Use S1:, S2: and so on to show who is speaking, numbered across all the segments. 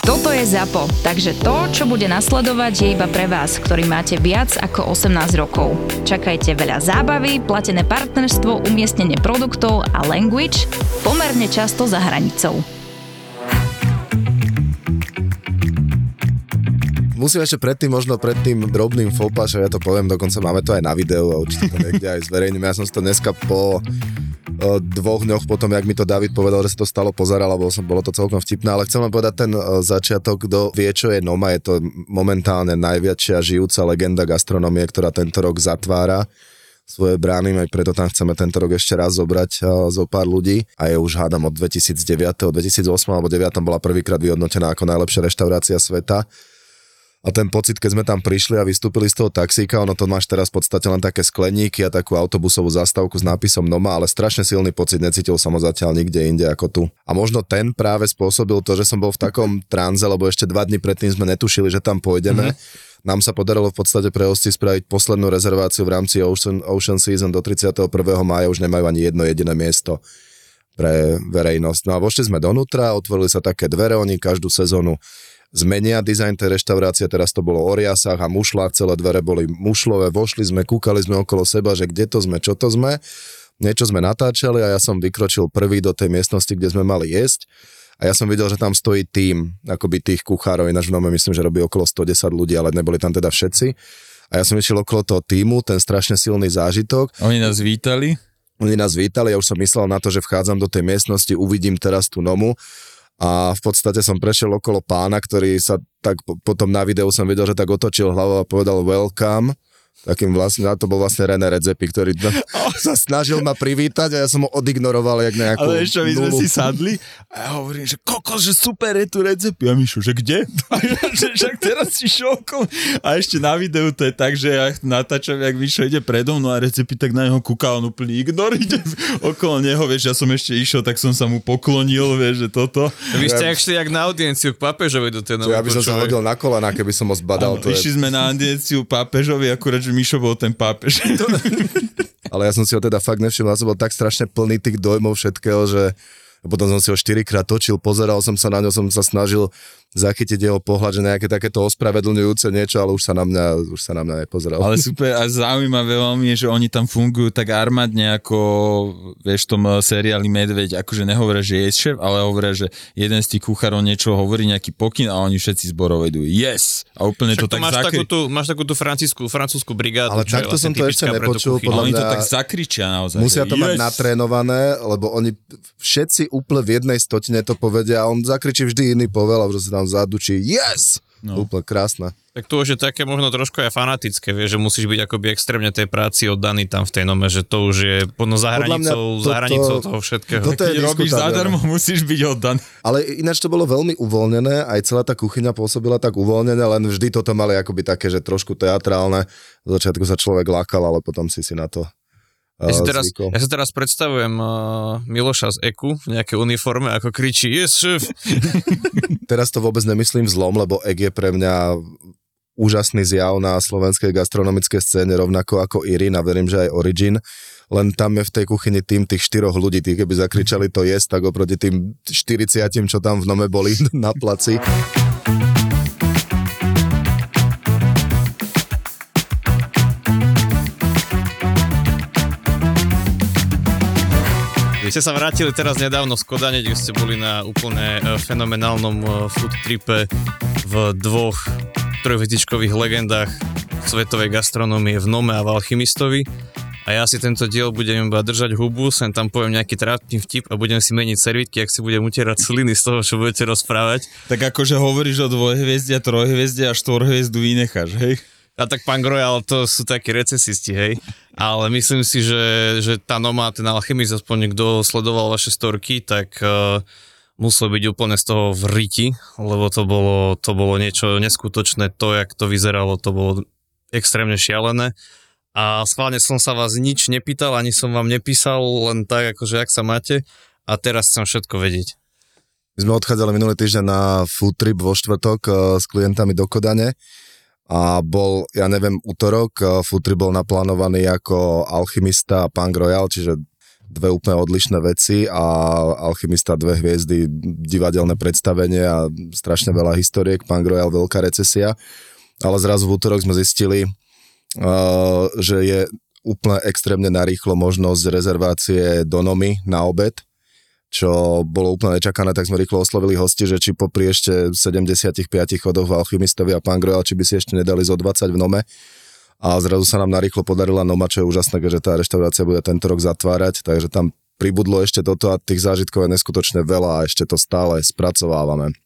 S1: Toto je ZAPO, takže to, čo bude nasledovať, je iba pre vás, ktorý máte viac ako 18 rokov. Čakajte veľa zábavy, platené partnerstvo, umiestnenie produktov a language pomerne často za hranicou.
S2: Musím ešte predtým, možno pred tým drobným fopa, že ja to poviem, dokonca máme to aj na videu a určite to niekde aj zverejníme. Ja som si to dneska po dvoch dňoch potom, jak mi to David povedal, že sa to stalo, pozeral, lebo som, bolo to celkom vtipné, ale chcem len povedať ten o, začiatok, kto vie, čo je Noma, je to momentálne najväčšia žijúca legenda gastronomie, ktorá tento rok zatvára svoje brány, aj preto tam chceme tento rok ešte raz zobrať uh, zo pár ľudí. A je už hádam od 2009, 2008 alebo 2009 bola prvýkrát vyhodnotená ako najlepšia reštaurácia sveta a ten pocit, keď sme tam prišli a vystúpili z toho taxíka, ono to máš teraz v podstate len také skleníky a takú autobusovú zastávku s nápisom Noma, ale strašne silný pocit necítil som ho zatiaľ nikde inde ako tu. A možno ten práve spôsobil to, že som bol v takom tranze, lebo ešte dva dní predtým sme netušili, že tam pôjdeme. Mm-hmm. Nám sa podarilo v podstate pre hosti spraviť poslednú rezerváciu v rámci Ocean, Ocean Season do 31. mája, už nemajú ani jedno jediné miesto pre verejnosť. No a vošli sme donútra, otvorili sa také dvere, oni každú sezónu zmenia dizajn tej reštaurácie, teraz to bolo o riasách a mušlách, celé dvere boli mušlové, vošli sme, kúkali sme okolo seba, že kde to sme, čo to sme, niečo sme natáčali a ja som vykročil prvý do tej miestnosti, kde sme mali jesť a ja som videl, že tam stojí tým akoby tých kuchárov, ináč v nome myslím, že robí okolo 110 ľudí, ale neboli tam teda všetci. A ja som išiel okolo toho týmu, ten strašne silný zážitok.
S3: Oni nás vítali?
S2: Oni nás vítali, ja už som myslel na to, že vchádzam do tej miestnosti, uvidím teraz tú nomu a v podstate som prešiel okolo pána, ktorý sa tak potom na videu som videl, že tak otočil hlavu a povedal welcome takým vlastne, a to bol vlastne René Redzepi, ktorý sa snažil ma privítať a ja som ho odignoroval jak nejakú
S3: Ale ešte my sme
S2: nulu.
S3: si sadli a ja hovorím, že kokos, že super je tu Redzepi. A Mišo, že kde? A ja, že však teraz si okolo. A ešte na videu to je tak, že ja natáčam, jak Mišo ide predo mnou a Redzepi tak na neho kúka, on úplne ignor ide okolo neho, vieš, ja som ešte išiel, tak som sa mu poklonil, vieš, že toto.
S4: Vy ste jak šli jak na audienciu k pápežovi do tej
S2: ja by som sa hodil na kolena, keby som ho zbadal. Je,
S3: išli sme na audienciu pápežovi, akurát, že Mišo bol ten pápež.
S2: ale ja som si ho teda fakt nevšimol, ja som bol tak strašne plný tých dojmov všetkého, že potom som si ho štyrikrát točil, pozeral som sa na ňo, som sa snažil zachytiť jeho pohľad, že nejaké takéto ospravedlňujúce niečo, ale už sa na mňa, už sa na mňa nepozeral.
S3: Ale super a zaujímavé veľmi je, že oni tam fungujú tak armádne ako, vieš, v tom eh, seriáli Medveď, akože nehovoria, že je šéf, ale hovoria, že jeden z tých kuchárov niečo hovorí, nejaký pokyn a oni všetci zborov idú yes! A úplne
S4: Však
S3: to
S4: to
S3: tak
S4: máš,
S3: zakri...
S4: takú tú, máš takú tú francúzsku, francúzsku brigádu.
S2: Ale takto
S4: vlastne
S2: som to ešte nepočul, podľa
S3: oni to tak zakričia naozaj.
S2: Musia to mať
S3: yes!
S2: natrénované, lebo oni všetci úplne v jednej stotine to povedia a on zakričí vždy iný povel a tam zadučí yes! No. Úplne krásne.
S4: Tak tu už je také možno trošku aj fanatické, vieš, že musíš byť akoby extrémne tej práci oddaný tam v tej nome, že to už je podľa za hranicou, za
S2: toto-
S4: hranicou toho všetkého.
S2: toto je
S3: Keď robíš
S2: diskutabilné.
S3: zadarmo, musíš byť oddaný.
S2: Ale ináč to bolo veľmi uvoľnené, aj celá tá kuchyňa pôsobila tak uvoľnene, len vždy toto mali akoby také, že trošku teatrálne. Z začiatku sa človek lákal, ale potom si si na to
S4: Ja si, teraz, ja si teraz predstavujem uh, Miloša z EKU v nejakej uniforme, ako kričí, yes, šéf.
S2: Teraz to vôbec nemyslím zlom, lebo egg je pre mňa úžasný zjav na slovenskej gastronomickej scéne, rovnako ako Irin a verím, že aj Origin. Len tam je v tej kuchyni tým tých štyroch ľudí, tí keby zakričali to jesť, tak oproti tým 40, čo tam v nome boli na placi.
S4: Vy ste sa vrátili teraz nedávno z Kodane, kde ste boli na úplne e, fenomenálnom e, food tripe v dvoch trojhviezdičkových legendách svetovej gastronómie v Nome a v Alchymistovi. A ja si tento diel budem iba držať hubu, sem tam poviem nejaký trápny vtip a budem si meniť servítky, ak si budem utierať sliny z toho, čo budete rozprávať.
S3: Tak akože hovoríš o dvojhviezde a trojhviezde a štvorhviezdu vynecháš, hej?
S4: A tak pán Groj, ale to sú takí recesisti, hej. Ale myslím si, že, že tá Noma, ten alchemist, aspoň kto sledoval vaše storky, tak uh, musel byť úplne z toho v riti, lebo to bolo, to bolo niečo neskutočné, to, jak to vyzeralo, to bolo extrémne šialené. A schválne som sa vás nič nepýtal, ani som vám nepísal, len tak, akože ak sa máte. a teraz chcem všetko vedieť.
S2: My sme odchádzali minulý týždeň na food trip vo štvrtok eh, s klientami do Kodane a bol, ja neviem, útorok, eh, food trip bol naplánovaný ako alchymista a Punk Royal, čiže dve úplne odlišné veci a Alchymista dve hviezdy, divadelné predstavenie a strašne veľa historiek, Punk Royal veľká recesia, ale zrazu v útorok sme zistili, uh, že je úplne extrémne narýchlo možnosť rezervácie do Nomy na obed, čo bolo úplne nečakané, tak sme rýchlo oslovili hosti, že či popri ešte 75 chodoch v Alchymistovi a Punk Royal, či by si ešte nedali zo 20 v Nome a zrazu sa nám narýchlo podarila Noma, čo je úžasné, že tá reštaurácia bude tento rok zatvárať, takže tam pribudlo ešte toto a tých zážitkov je neskutočne veľa a ešte to stále spracovávame.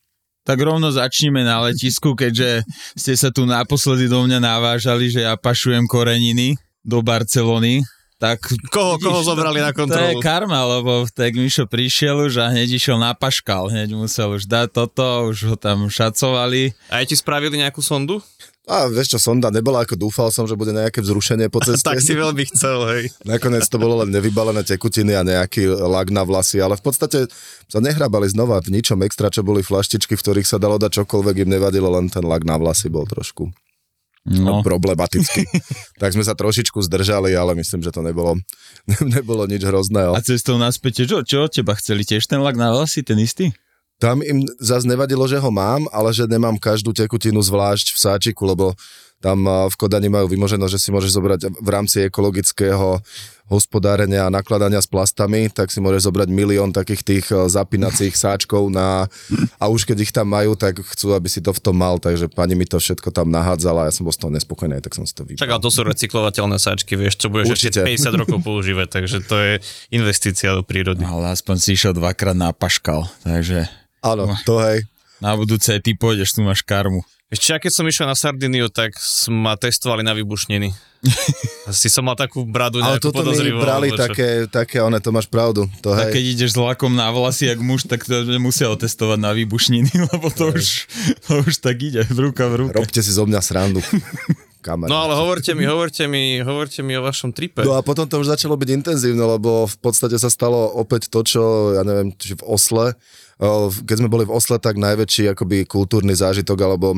S3: Tak rovno začneme na letisku, keďže ste sa tu naposledy do mňa navážali, že ja pašujem koreniny do Barcelony. Tak
S4: koho, koho zobrali na kontrolu?
S3: To je karma, lebo tak Mišo prišiel už a hneď išiel na paškal. Hneď musel už dať toto, už ho tam šacovali.
S4: A aj ti spravili nejakú sondu?
S2: A vieš čo, sonda nebola, ako dúfal som, že bude nejaké vzrušenie po ceste.
S4: tak si veľmi chcel, hej.
S2: Nakoniec to bolo len nevybalené tekutiny a nejaký lag na vlasy, ale v podstate sa nehrabali znova v ničom extra, čo boli flaštičky, v ktorých sa dalo dať čokoľvek, im nevadilo, len ten lag na vlasy bol trošku no. problematický. tak sme sa trošičku zdržali, ale myslím, že to nebolo, nebolo nič hrozného.
S3: A cestou naspäť, čo, čo od teba chceli tiež ten lag na vlasy, ten istý?
S2: Tam im zase nevadilo, že ho mám, ale že nemám každú tekutinu zvlášť v sáčiku, lebo tam v Kodani majú vymoženo, že si môžeš zobrať v rámci ekologického hospodárenia a nakladania s plastami, tak si môžeš zobrať milión takých tých zapínacích sáčkov na, a už keď ich tam majú, tak chcú, aby si to v tom mal, takže pani mi to všetko tam nahádzala a ja som bol z toho nespokojný, tak som si to vybral.
S4: Čak, ale to sú recyklovateľné sáčky, vieš, čo budeš Určite. ešte 50 rokov používať, takže to je investícia do prírody.
S3: Ale aspoň si išiel dvakrát na paškal, takže
S2: Áno, to hej.
S3: Na budúce ty pôjdeš, tu máš karmu.
S4: Ešte, keď som išiel na Sardiniu, tak ma testovali na vybušniny. si som mal takú bradu
S2: Ale toto mi brali také, také, one, to máš pravdu. To,
S3: hej. A keď ideš s vlakom na vlasy, jak muž, tak to nemusia testovať na výbušniny, lebo to už, to už tak ide, v ruka v ruke.
S2: Robte si zo mňa srandu.
S4: Kamarát. No ale hovorte mi, hovorte mi, hovorte mi o vašom tripe.
S2: No a potom to už začalo byť intenzívne, lebo v podstate sa stalo opäť to, čo, ja neviem, či v Osle, keď sme boli v Osle, tak najväčší akoby kultúrny zážitok alebo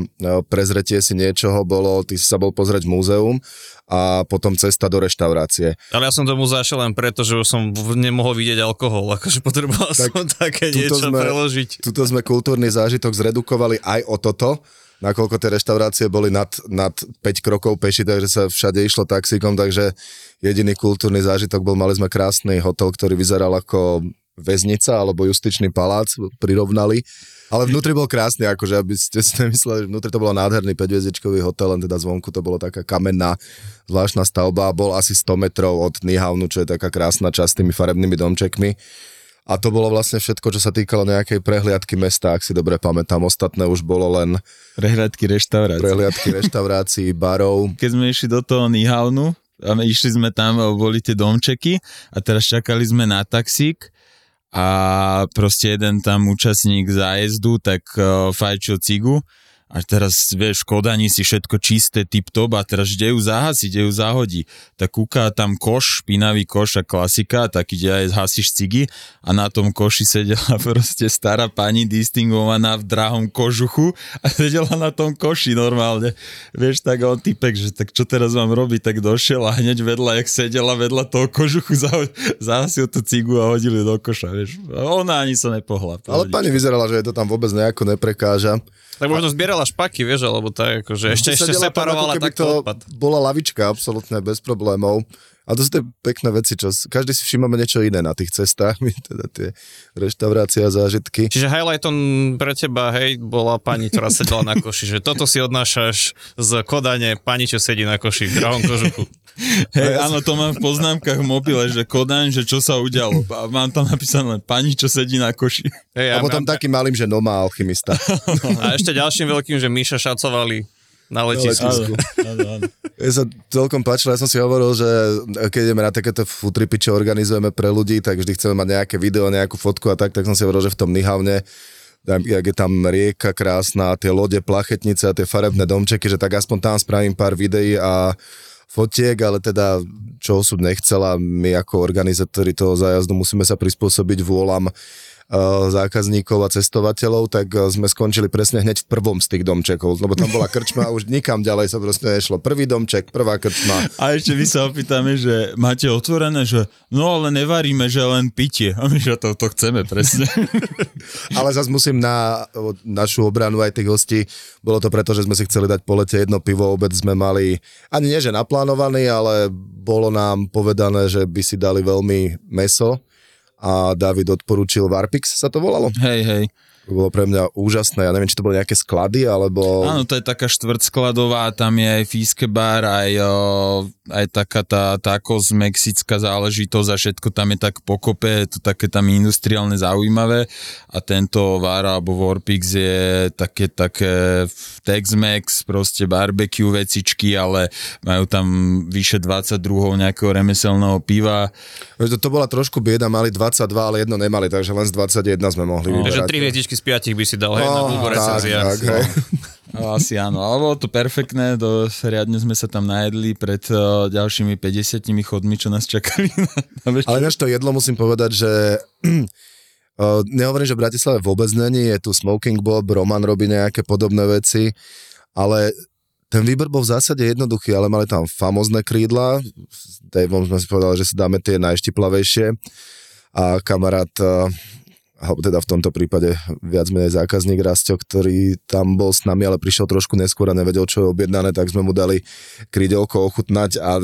S2: prezretie si niečoho bolo, ty si sa bol pozrieť múzeum a potom cesta do reštaurácie.
S4: Ale ja som tomu zašiel len preto, že už som nemohol vidieť alkohol, akože potreboval tak som také niečo sme, preložiť.
S2: Tuto sme kultúrny zážitok zredukovali aj o toto, nakoľko tie reštaurácie boli nad, nad 5 krokov peši, takže sa všade išlo taxíkom, takže jediný kultúrny zážitok bol, mali sme krásny hotel, ktorý vyzeral ako väznica alebo justičný palác prirovnali. Ale vnútri bol krásny, akože aby ste si nemysleli, že vnútri to bolo nádherný 5 hotel, len teda zvonku to bolo taká kamenná zvláštna stavba, bol asi 100 metrov od Nihavnu, čo je taká krásna časť s tými farebnými domčekmi. A to bolo vlastne všetko, čo sa týkalo nejakej prehliadky mesta, ak si dobre pamätám. Ostatné už bolo len...
S3: Prehliadky reštaurácií.
S2: Prehliadky reštaurácií, barov.
S3: Keď sme išli do toho Nihavnu, a išli sme tam, boli tie domčeky a teraz čakali sme na taxík a proste jeden tam účastník zájezdu tak uh, fajčil cigu a teraz, vieš, v Kodani si všetko čisté, tip-top a teraz kde ju zahasí, kde ju zahodí. Tak kúka tam koš, špinavý koš a klasika, tak ide aj hasíš cigy a na tom koši sedela proste stará pani distingovaná v drahom kožuchu a sedela na tom koši normálne. Vieš, tak on typek, že tak čo teraz mám robiť, tak došiel a hneď vedľa, jak sedela vedľa toho kožuchu, zahasil tú cigu a hodili do koša, vieš. Ona ani sa nepohla.
S2: Ale pani vyzerala, že je to tam vôbec nejako neprekáža.
S4: Tak možno zbierala špaky, vieš, alebo tak, akože ešte, ešte separovala tak to odpad.
S2: bola lavička absolútne bez problémov. A to sú tie pekné veci, čo každý si všímame niečo iné na tých cestách, my teda tie reštaurácie a zážitky.
S4: Čiže highlightom pre teba, hej, bola pani, ktorá sedela na koši, že toto si odnášaš z kodane, pani, čo sedí na koši v drahom kožuchu.
S3: Hej, áno, to mám v poznámkach v mobile, že Kodaň, že čo sa udialo. A mám tam napísané pani, čo sedí na koši.
S2: Hej, a potom mám... takým malým, že Noma alchymista.
S4: a ešte ďalším veľkým, že Míša šacovali na letisku.
S2: Ja sa celkom páčilo, ja som si hovoril, že keď ideme na takéto futripy, čo organizujeme pre ľudí, tak vždy chceme mať nejaké video, nejakú fotku a tak, tak som si hovoril, že v tom Nihavne jak je tam rieka krásna, tie lode, plachetnice a tie farebné domčeky, že tak aspoň tam spravím pár videí a fotiek, ale teda čo osud nechcela, my ako organizátori toho zájazdu musíme sa prispôsobiť vôľam zákazníkov a cestovateľov, tak uh, sme skončili presne hneď v prvom z tých domčekov, lebo tam bola krčma a už nikam ďalej sa proste nešlo. Prvý domček, prvá krčma.
S3: A ešte my sa opýtame, že máte otvorené, že no ale nevaríme, že len pitie. A my, že to, to chceme presne.
S2: Ale zase musím na našu obranu aj tých hostí, bolo to preto, že sme si chceli dať po lete jedno pivo, obed sme mali, ani nie že naplánovaný, ale bolo nám povedané, že by si dali veľmi meso a David odporúčil Varpix, sa to volalo.
S3: hej, hej.
S2: To bolo pre mňa úžasné, ja neviem, či to boli nejaké sklady, alebo...
S3: Áno, to je taká štvrtskladová, tam je aj físke bar, aj, o, aj taká tá tacos mexická záležitosť a všetko tam je tak pokope, je to také tam industriálne zaujímavé a tento var alebo Warpix je také, také Tex-Mex, proste barbecue vecičky, ale majú tam vyše 22 nejakého remeselného piva.
S2: To, to bola trošku bieda, mali 22, ale jedno nemali, takže len z 21 sme mohli
S4: Takže
S2: vyberať.
S4: tri hviezdičky z piatich by si dal, hej, na
S2: No,
S4: Google
S2: tak,
S4: recenziách.
S2: tak, hej.
S3: No, asi áno, ale bolo to perfektné, do, riadne sme sa tam najedli pred uh, ďalšími 50 chodmi, čo nás čakali na, na večer.
S2: Ale ináč to jedlo musím povedať, že uh, nehovorím, že v Bratislave vôbec není, je tu Smoking Bob, Roman robí nejaké podobné veci, ale ten výber bol v zásade jednoduchý, ale mali tam famozne krídla, s Daveom sme si povedali, že si dáme tie najštiplavejšie a kamarát uh, alebo teda v tomto prípade viac menej zákazník Rastio, ktorý tam bol s nami, ale prišiel trošku neskôr a nevedel, čo je objednané, tak sme mu dali krídelko ochutnať a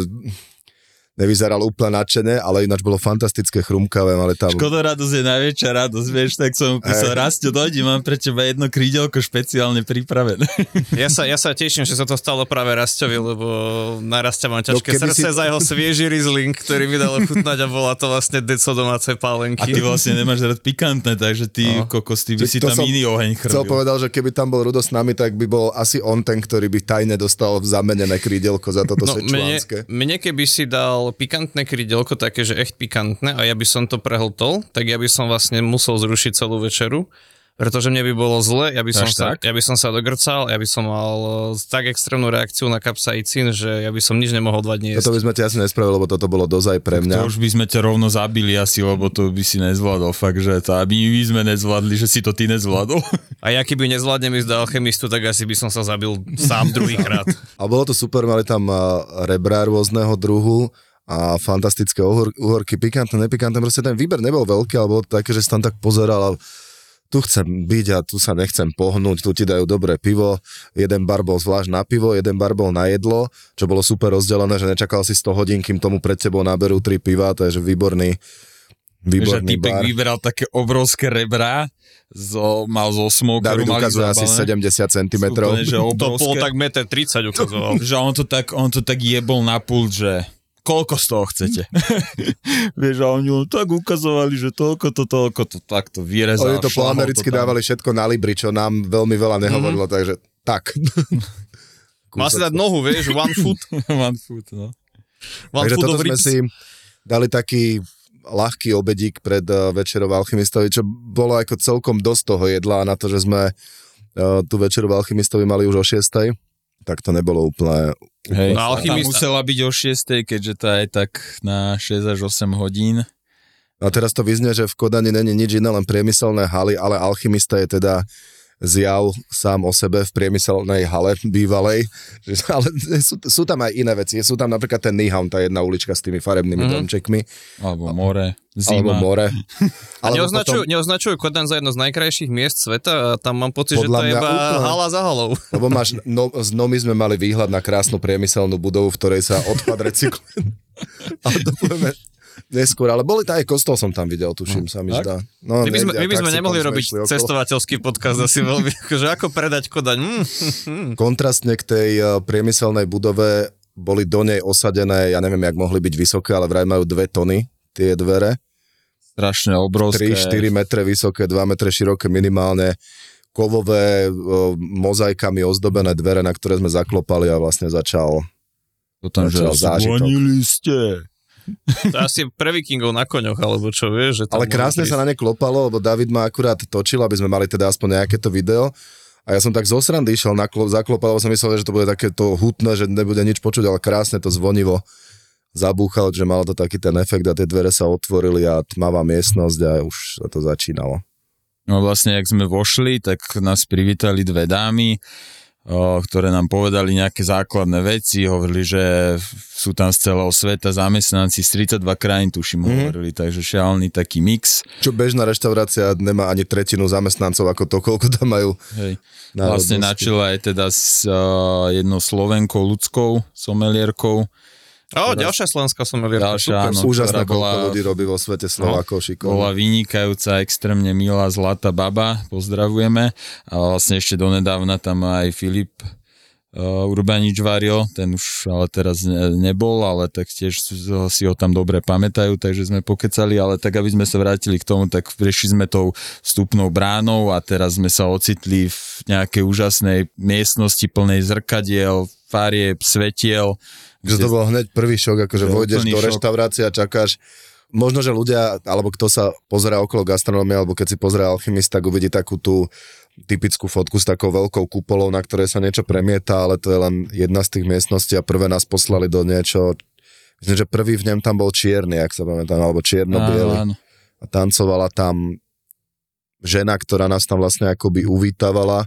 S2: nevyzeralo úplne nadšené, ale ináč bolo fantastické, chrumkavé, mali tam...
S3: Škoda radosť je najväčšia radosť, vieš, tak som písal, Rastio, dojdi, mám pre teba jedno krídelko špeciálne pripravené.
S4: Ja sa, ja sa teším, že sa to stalo práve Rastovi, lebo na Rastia mám ťažké
S2: keby
S4: srdce
S2: si-
S4: za jeho svieži Riesling, ktorý mi dal chutnať a bola to vlastne deco domácej
S3: A
S4: pálenky.
S3: ty vlastne nemáš rád pikantné, takže ty,
S4: No.
S3: no. kokos, ty by si
S2: To
S3: tam iný oheň
S2: Chcel
S3: chrlil.
S2: povedal, že keby tam bol Rudo s nami, tak by bol asi on ten, ktorý by tajne dostal zamenené krídelko za toto
S4: No, mne, mne keby si dal pikantné krídelko, také, že echt pikantné a ja by som to prehltol, tak ja by som vlastne musel zrušiť celú večeru, pretože mne by bolo zle, ja by, som
S3: Až
S4: sa,
S3: tak?
S4: ja by som sa dogrcal, ja by som mal eh, tak extrémnu reakciu na kapsaicín, že ja by som nič nemohol dva dní
S2: Toto
S4: jesť.
S2: by sme ti asi nespravili, lebo toto bolo dozaj pre mňa.
S3: To už by sme ťa rovno zabili asi, lebo to by si nezvládol. Fakt, že to, aby my sme nezvládli, že si to ty nezvládol.
S4: A ja keby nezvládnem ísť do alchemistu, tak asi by som sa zabil sám druhýkrát.
S2: A bolo to super, mali tam a, rebra rôzneho druhu a fantastické uhor, uhorky, pikantné, nepikantné, proste ten výber nebol veľký, ale bolo to také, že si tam tak pozeral a tu chcem byť a tu sa nechcem pohnúť, tu ti dajú dobré pivo, jeden bar bol zvlášť na pivo, jeden bar bol na jedlo, čo bolo super rozdelené, že nečakal si 100 hodín, kým tomu pred tebou naberú tri piva, to je že výborný,
S3: Že
S2: výborný
S3: typek
S2: bar.
S3: vyberal také obrovské rebra, zo, mal zo smokeru,
S2: David
S3: mali
S2: ukazuje asi
S3: zabalené.
S2: 70 cm.
S3: Úplne, že
S4: To bolo
S3: obrovské.
S4: tak 1,30 m ukazoval.
S3: že on to tak, on to tak jebol na pult, že koľko z toho chcete? Vieš, a oni tak ukazovali, že toľko to, toľko to, tak to vyrezal.
S2: Oni to po americky
S3: tam.
S2: dávali všetko na Libri, čo nám veľmi veľa nehovorilo,
S3: Mhm.
S2: takže tak.
S4: Mal si dať nohu, vieš, one foot.
S3: One foot, no.
S4: One
S2: Takže
S4: foot
S2: toto
S4: of
S2: sme
S4: ribs.
S2: si dali taký ľahký obedík pred uh, večerou Alchymistovi, čo bolo ako celkom dosť toho jedla na to, že sme uh, tú večeru v Alchymistovi mali už o 6. tak to nebolo úplne...
S3: Hej,
S4: No,
S3: tá
S4: alchymista-
S3: musela byť o 6, keďže to je tak na 6 až 8 hodín.
S2: A teraz to vyznie, že v Kodani není nič iné, len priemyselné haly, ale Alchymista je teda zjav sám o sebe v priemyselnej hale bývalej. Že- Ale sú, sú tam aj iné veci. Sú tam napríklad ten Niham, tá jedna ulička s tými farebnými mm-hmm. domčekmi.
S3: Alebo more,
S2: Alebo
S3: zima.
S2: more.
S4: A
S2: Alebo
S4: neoznačujú,
S2: potom-
S4: neoznačujú Kodan za jedno z najkrajších miest sveta a tam mám pocit, že
S2: Podľa
S4: to je iba
S2: úplne.
S4: hala za halou.
S2: Lebo máš, no, z Nomy sme mali výhľad na krásnu priemyselnú budovu, v ktorej sa odpad recykluje. Ale to povieme neskôr, ale boli aj kostol som tam videl, tuším, sa mi zdá. No,
S4: My by sme, my by sme nemohli
S2: tam
S4: robiť
S2: okolo.
S4: cestovateľský podcast asi veľmi, akože ako predať Kodaň. Mm.
S2: Kontrastne k tej eh, priemyselnej budove boli do nej osadené, ja neviem, jak mohli byť vysoké, ale vraj majú dve tony tie dvere.
S3: Strašne obrovské.
S2: 3-4 metre vysoké, 2 metre široké minimálne kovové o, mozaikami ozdobené dvere, na ktoré sme zaklopali a vlastne začal
S3: Potom, že
S2: Začal zážitok.
S3: zvonili ste.
S4: To je asi pre vikingov na koňoch, alebo čo vieš. Že tam
S2: Ale krásne sa na ne klopalo, lebo David ma akurát točil, aby sme mali teda aspoň nejaké to video. A ja som tak zo srandy išiel na klop, zaklopal, lebo som myslel, že to bude takéto hutné, že nebude nič počuť, ale krásne to zvonivo zabúchal, že malo to taký ten efekt a tie dvere sa otvorili a tmavá miestnosť a už sa to začínalo.
S3: No vlastne, ak sme vošli, tak nás privítali dve dámy, ktoré nám povedali nejaké základné veci, hovorili, že sú tam z celého sveta zamestnanci z 32 krajín, tuším, mm-hmm. hovorili, takže šialený taký mix.
S2: Čo bežná reštaurácia nemá ani tretinu zamestnancov ako to, koľko tam majú.
S3: Hej. Vlastne na čele aj teda s uh, jednou Slovenkou, ľudskou somelierkou,
S4: O, ďalšia slovenská somelierka.
S3: Ďalšia, áno.
S2: Úžasná, koľko
S3: bola-
S2: ľudí robí vo svete Slovákov
S3: bola
S2: šikovne.
S3: vynikajúca, extrémne milá, zlatá baba, pozdravujeme. A vlastne ešte donedávna tam aj Filip uh, Urbanič varil, ten už ale teraz ne, nebol, ale tak tiež si ho tam dobre pamätajú, takže sme pokecali, ale tak aby sme sa vrátili k tomu, tak prešli sme tou vstupnou bránou a teraz sme sa ocitli v nejakej úžasnej miestnosti plnej zrkadiel, farieb, svetiel.
S2: Že to bol hneď prvý šok, akože vojdeš do reštaurácie a čakáš. Možno, že ľudia, alebo kto sa pozerá okolo gastronómie, alebo keď si pozerá Alchymist, tak uvidí takú tú typickú fotku s takou veľkou kupolou, na ktorej sa niečo premieta, ale to je len jedna z tých miestností a prvé nás poslali do niečo, myslím, že prvý v ňom tam bol čierny, ak sa pamätám, alebo čierno-biely. A tancovala tam žena, ktorá nás tam vlastne akoby uvítavala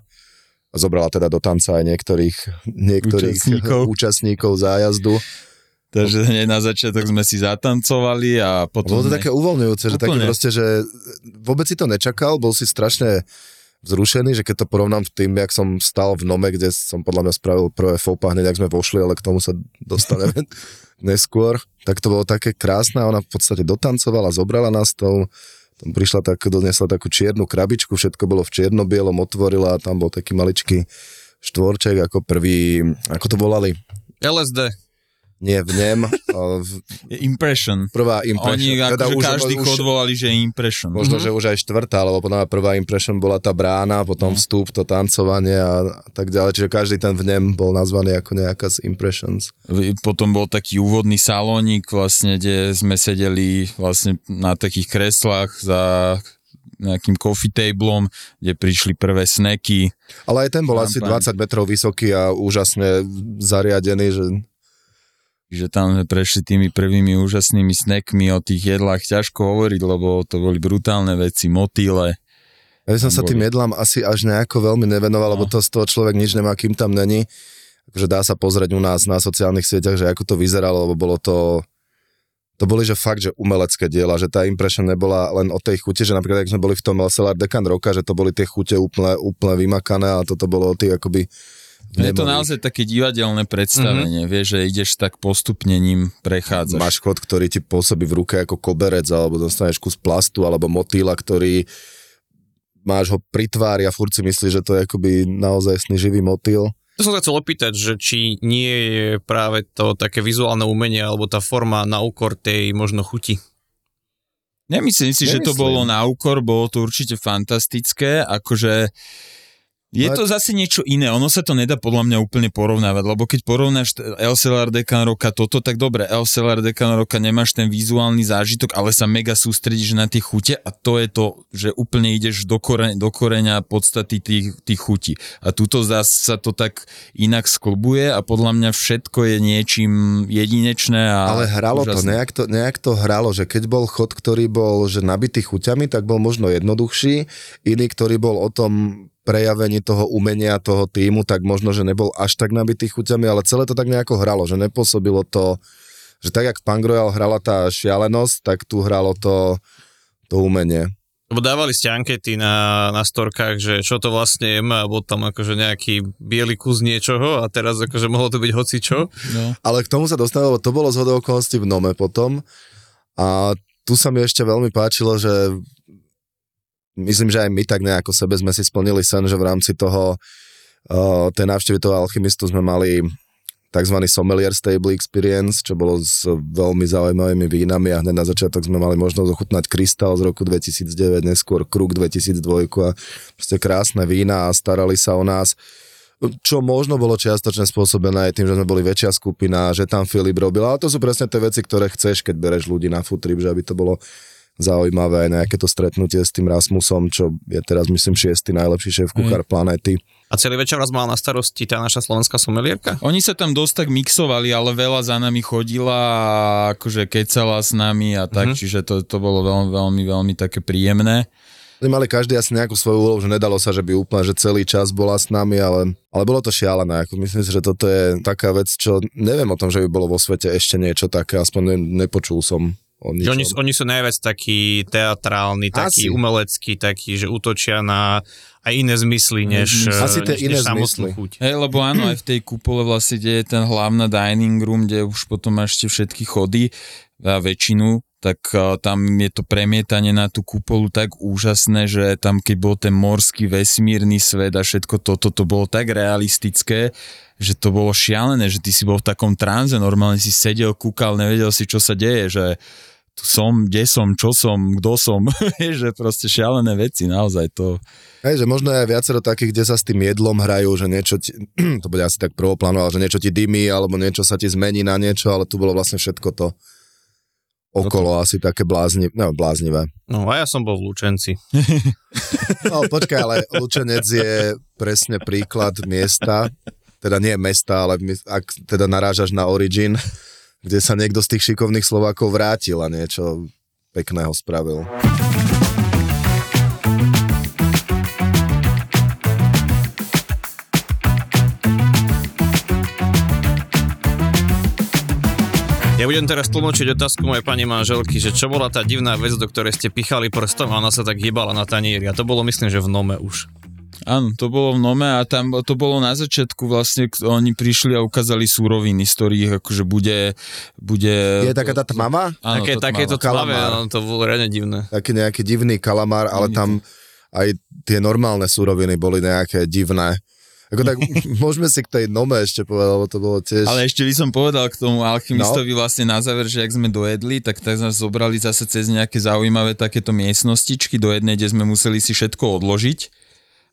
S2: a zobrala teda do tanca aj niektorých, niektorých
S3: Účastníkov.
S2: účastníkov zájazdu.
S3: Takže hneď na začiatok sme si zatancovali a potom...
S2: Bolo to také uvoľňujúce, že také proste, že vôbec si to nečakal, bol si strašne vzrušený, že keď to porovnám v tým, jak som stal v Nome, kde som podľa mňa spravil prvé foupa hneď, ak sme vošli, ale k tomu sa dostaneme neskôr, tak to bolo také krásne a ona v podstate dotancovala, zobrala nás to, tam prišla tak, donesla takú čiernu krabičku, všetko bolo v čierno-bielom, otvorila a tam bol taký maličký štvorček ako prvý, ako to volali?
S4: LSD.
S2: Nie v nem, v,
S3: Impression.
S2: prvá impression.
S3: Oni akože
S2: Teda už-
S3: každý
S2: už-
S3: odvolali, že je impression.
S2: Možno, že už aj štvrtá, lebo podľa mňa prvá impression bola tá brána, potom vstup, to tancovanie a, tak ďalej. Čiže každý ten vnem bol nazvaný ako nejaká z impressions.
S3: Potom bol taký úvodný salónik, vlastne, kde sme sedeli vlastne na takých kreslách za nejakým coffee tablom, kde prišli prvé snacky.
S2: Ale aj ten bol asi
S3: Šampaň.
S2: 20 metrov vysoký a úžasne zariadený, že
S3: že tam sme prešli tými prvými úžasnými snackmi o tých jedlách ťažko hovoriť, lebo to boli brutálne veci, motýle.
S2: ja som sa
S3: Tam
S2: tým
S3: boli.
S2: jedlám asi až nejako veľmi nevenoval, lebo to z toho človek nič nemá, kým tam není. Takže dá sa pozrieť u nás na sociálnych sieťach, že ako to vyzeralo, lebo bolo to to boli, že fakt, že umelecké diela, že tá impression nebola len o tej chute, že napríklad, ak sme boli v tom Cellar Decan Roka, že to boli tie chute úplne, úplne vymakané a toto bolo o tých akoby
S3: Je to naozaj také divadelné predstavenie, mm-hmm. vieš, že ideš tak postupne ním prechádzaš.
S2: Máš chod, ktorý ti pôsobí v ruke ako koberec, alebo dostaneš kus plastu, alebo motýla, ktorý máš ho pri tvári a furt si myslíš, že to je akoby naozaj živý motýl.
S4: To som sa chcel opýtať, že či nie je práve to také vizuálne umenie alebo tá forma na úkor tej možno chuti.
S3: Nemyslím si, že to
S2: Nemyslím.
S3: bolo na úkor, bolo to určite fantastické, akože je to zase niečo iné, ono sa to nedá podľa mňa úplne porovnávať, lebo keď porovnáš LCLR Decan Roka toto, tak dobre, LCLR Decan Roka nemáš ten vizuálny zážitok, ale sa mega sústredíš na tie chute a to je to, že úplne ideš do, kore, do koreňa podstaty tých, tých chutí. A tuto zase sa to tak inak sklbuje a podľa mňa všetko je niečím jedinečné a
S2: Ale hralo to
S3: úžasné.
S2: nejak, to, nejak to hralo, že keď bol chod, ktorý bol že nabitý chuťami, tak bol možno jednoduchší, iný, ktorý bol o tom prejavení toho umenia toho týmu, tak možno, že nebol až tak nabitý chuťami, ale celé to tak nejako hralo, že nepôsobilo to, že tak, jak Punk Royal hrala tá šialenosť, tak tu hralo to, to umenie.
S4: Lebo dávali ste ankety na, na storkách, že čo to vlastne je, a bol tam akože nejaký biely kus niečoho a teraz akože mohlo to byť hocičo.
S3: No.
S2: Ale k tomu sa dostane, lebo to bolo z okolností v Nome potom a tu sa mi ešte veľmi páčilo, že myslím, že aj my tak nejako sebe sme si splnili sen, že v rámci toho uh, tej návštevy toho alchymistu sme mali tzv. sommelier stable experience, čo bolo s veľmi zaujímavými vínami a hneď na začiatok sme mali možnosť ochutnať Krystal z roku 2009, neskôr Kruk 2002 a proste krásne vína a starali sa o nás čo možno bolo čiastočne spôsobené aj tým, že sme boli väčšia skupina, že tam Filip robil, ale to sú presne tie veci, ktoré chceš, keď bereš ľudí na food trip, že aby to bolo zaujímavé aj nejaké to stretnutie s tým Rasmusom, čo je teraz myslím šiestý najlepší šéf kuchár planety.
S4: A celý večer vás mala na starosti tá naša slovenská somelierka?
S3: Oni sa tam dosť tak mixovali, ale veľa za nami chodila a akože kecala s nami a tak, mm-hmm. čiže to, to bolo veľmi, veľmi, veľmi také príjemné.
S2: Oni mali každý asi nejakú svoju úlohu, že nedalo sa, že by úplne, že celý čas bola s nami, ale, ale bolo to šialené. Ako myslím si, že toto je taká vec, čo neviem o tom, že by bolo vo svete ešte niečo také, aspoň ne, nepočul som o
S4: Že
S2: ničom.
S4: Oni, oni sú najviac takí teatrálni, takí
S2: Asi.
S4: umeleckí, takí, že útočia na aj iné zmysly, než,
S2: Asi tie
S4: než,
S2: iné
S4: než samotnú
S2: zmysly.
S4: chuť.
S3: Hej, lebo áno, aj v tej kupole vlastne, kde je ten hlavná dining room, kde už potom máš tie všetky chody a väčšinu, tak tam je to premietanie na tú kupolu tak úžasné, že tam keď bol ten morský vesmírny svet a všetko toto, to bolo tak realistické, že to bolo šialené, že ty si bol v takom tranze, normálne si sedel, kúkal, nevedel si, čo sa deje, že tu som, kde som, čo som, kto som, že proste šialené veci, naozaj to...
S2: Hej, že možno je aj viacero takých, kde sa s tým jedlom hrajú, že niečo ti, to bude asi tak prvoplánovo, ale že niečo ti dymí, alebo niečo sa ti zmení na niečo, ale tu bolo vlastne všetko to okolo asi také blázni, no, bláznivé.
S4: No a ja som bol v Lučenci.
S2: No počkaj, ale Lučenec je presne príklad miesta, teda nie mesta, ale my- ak teda narážaš na Origin, kde sa niekto z tých šikovných Slovákov vrátil a niečo pekného spravil.
S4: Ja budem teraz tlmočiť otázku mojej pani manželky, že čo bola tá divná vec, do ktorej ste pichali prstom a ona sa tak hýbala na tanieri. A to bolo myslím, že v Nome už.
S3: Áno, to bolo v Nome a tam to bolo na začiatku vlastne, oni prišli a ukázali súroviny, z ktorých akože bude... bude
S2: Je taká tá tmava?
S3: Áno,
S4: Také,
S3: to
S4: takéto tmavé,
S2: Kalamár.
S4: no, to bolo reálne divné.
S2: Taký nejaký divný kalamár, ale tam aj tie normálne súroviny boli nejaké divné. Ako tak môžeme si k tej nome ešte povedať, lebo to bolo tiež...
S3: Ale ešte by som povedal k tomu alchymistovi no. vlastne na záver, že ak sme dojedli, tak tak nás zobrali zase cez nejaké zaujímavé takéto miestnostičky do jednej, kde sme museli si všetko odložiť.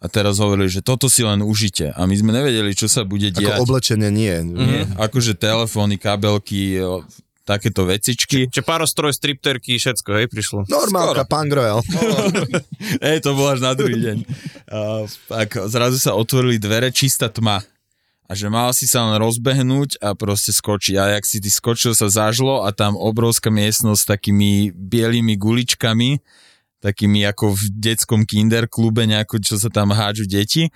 S3: A teraz hovorili, že toto si len užite. A my sme nevedeli, čo sa bude diať.
S2: Ako oblečenie nie.
S3: Nie, akože telefóny, kabelky, takéto vecičky.
S4: Čiže párostroj, stripterky, všetko, hej, prišlo.
S2: Normálka, pán Groel.
S3: Ej, to bolo až na druhý deň. Uh, tak zrazu sa otvorili dvere, čistá tma. A že mal si sa len rozbehnúť a proste skočiť. A jak si ty skočil, sa zažlo a tam obrovská miestnosť s takými bielými guličkami, takými ako v detskom kinderklube, nejako, čo sa tam hádžu deti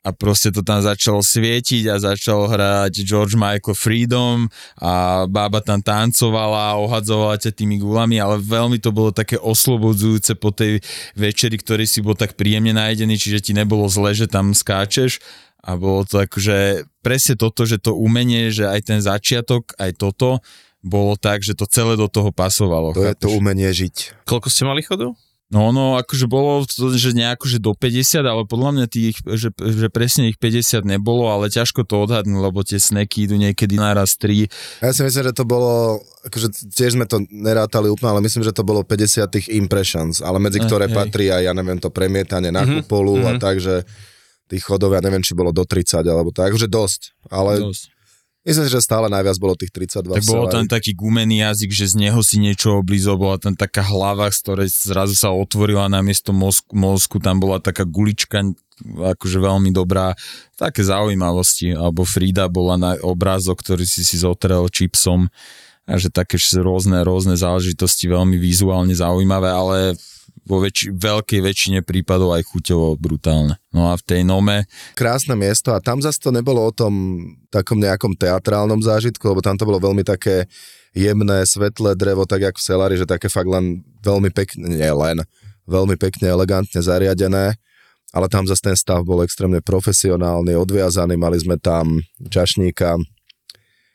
S3: a proste to tam začalo svietiť a začal hrať George Michael Freedom a bába tam tancovala a ohadzovala ťa tými gulami, ale veľmi to bolo také oslobodzujúce po tej večeri, ktorý si bol tak príjemne najedený, čiže ti nebolo zle, že tam skáčeš a bolo to akože presne toto, že to umenie, že aj ten začiatok, aj toto bolo tak, že to celé do toho pasovalo.
S2: To je to
S3: chápeš?
S2: umenie žiť.
S4: Koľko ste mali chodu?
S3: No, no, akože bolo to, že nejako, že do 50, ale podľa mňa tých, že, že presne ich 50 nebolo, ale ťažko to odhadnúť, lebo tie sneky idú niekedy naraz 3.
S2: Ja si myslím, že to bolo, akože tiež sme to nerátali úplne, ale myslím, že to bolo 50 tých impressions, ale medzi ktoré
S3: hej.
S2: patrí aj, ja neviem, to premietanie na
S4: Mhm,
S2: kupolu a
S4: mhm.
S2: tak, že tých chodov, ja neviem, či bolo do 30 alebo tak, že dosť, ale
S3: Dosť.
S2: Myslím si, že stále najviac bolo tých 32.
S3: Tak bolo
S2: v
S3: tam taký gumený jazyk, že z neho si niečo oblízol, bola tam taká hlava, z ktorej zrazu sa otvorila na miesto mozku, mozku, tam bola taká gulička, akože veľmi dobrá, také zaujímavosti, alebo Frida bola na obrázok, ktorý si si zotrel čipsom, a že také rôzne, rôzne záležitosti, veľmi vizuálne zaujímavé, ale vo väč- veľkej väčšine prípadov aj chuťovo brutálne. No a v tej nome,
S2: krásne miesto a tam zase to nebolo o tom takom nejakom teatrálnom zážitku, lebo tam to bolo veľmi také jemné, svetlé drevo, tak jak v Selari, že také fakt len veľmi pekne, nie len, veľmi pekne, elegantne zariadené, ale tam zase ten stav bol extrémne profesionálny, odviazaný, mali sme tam čašníka,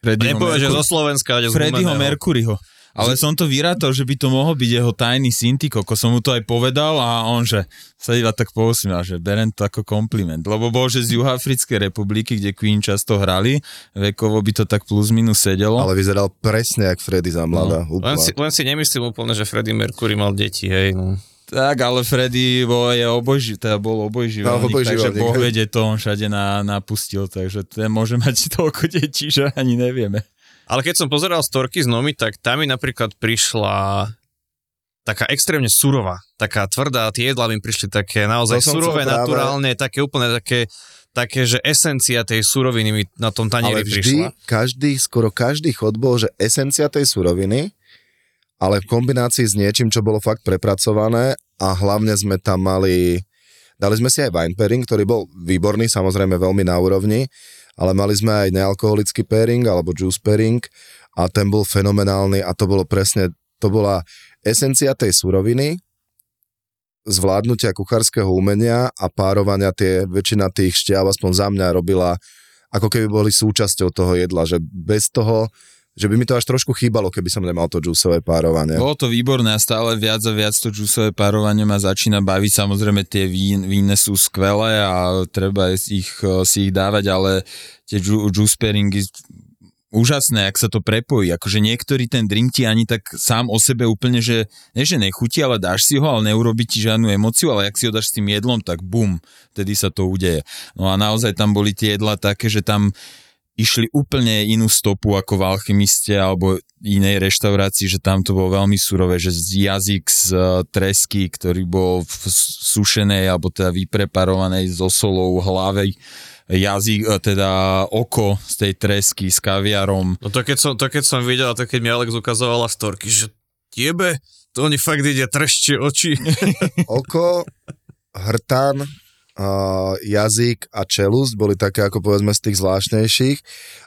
S4: Nepovedz, že zo Slovenska, ale z
S3: Freddyho. Mercuryho. Ale som to vyrátol, že by to mohol byť jeho tajný syntiko, ako som mu to aj povedal a on, že sa iba tak pousmial, že berem to ako kompliment. Lebo bol, že z Juhafrickej republiky, kde Queen často hrali, vekovo by to tak plus minus sedelo.
S2: ale vyzeral presne jak Freddy za mladá. No,
S4: Len si, len si nemyslím úplne, že Freddie Mercury mal deti, hej. No.
S3: Tak, ale Freddy bol, je obojži, teda bol obojživelník,
S2: No, obojživelník,
S3: takže Boh vedie to, on všade na, napustil, takže ten môže mať toľko detí, že ani nevieme.
S4: Ale keď som pozeral storky z Nomy, tak tam mi napríklad prišla taká extrémne surová, taká tvrdá, tie jedlá mi prišli také naozaj surové,
S2: práve-
S4: naturálne, také úplne také, také, že esencia tej suroviny mi na tom
S2: Ale
S4: tanieri prišla.
S2: vždy, každý, skoro každý chod bol, že esencia tej suroviny, ale v kombinácii s niečím, čo bolo fakt prepracované a hlavne sme tam mali, dali sme si aj wine pairing, ktorý bol výborný, samozrejme veľmi na úrovni, ale mali sme aj nealkoholický pairing alebo juice pairing a ten bol fenomenálny a to bolo presne, to bola esencia tej suroviny, zvládnutia kuchárskeho umenia a párovania tie, väčšina tých šťav, aspoň za mňa robila ako keby boli súčasťou toho jedla, že bez toho, že by mi to až trošku chýbalo, keby som nemal to džusové párovanie.
S3: Bolo to výborné a stále viac a viac to džusové párovanie ma začína baviť. Samozrejme tie vín, víne sú skvelé a treba ich, eh, si ich dávať, ale tie ju- juice pairingy úžasné, ak sa to prepojí. Akože niektorý ten drink ti ani tak sám o sebe úplne, že nie že nechutí, ale dáš si ho, ale neurobi ti žiadnu emociu, ale ak si ho dáš s tým jedlom, tak bum, vtedy sa to udeje. No a naozaj tam boli tie jedla také, že tam išli úplne inú stopu ako v Alchymiste alebo inej reštaurácii, že tam to bolo veľmi surové, že z jazyk z eh, tresky, ktorý bol v sušenej alebo teda vypreparovanej so solou hlavej, jazyk, eh, teda oko z tej tresky s kaviarom.
S4: No to keď, som, to keď som videl, a to keď mi Alex ukazovala storky, že tiebe, to oni fakt ide treštie oči.
S2: Oko, hrtan, uh, jazyk a čelust boli také ako povedzme z tých zvláštnejších,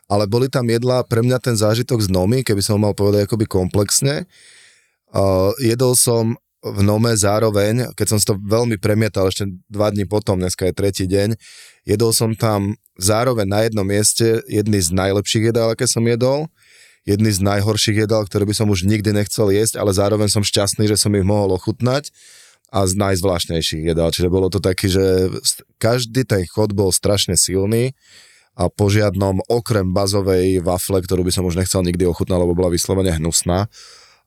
S2: ale boli tam jedlá, pre mňa ten zážitok z Nomy, keby som mal povedať akoby komplexne, uh, jedol som v Nome zároveň, keď som si to veľmi premietal ešte dva dní potom, dneska je tretí deň, jedol som tam zároveň na jednom mieste jedný z najlepších jedál, aké som jedol, jedný z najhorších jedál, ktoré by som už nikdy nechcel jesť, ale zároveň som šťastný, že som ich mohol ochutnať a z najzvláštnejších jedál. Čiže bolo to taký, že každý ten chod bol strašne silný a po žiadnom, okrem bazovej wafle, ktorú by som už nechcel nikdy ochutnať, lebo bola vyslovene hnusná,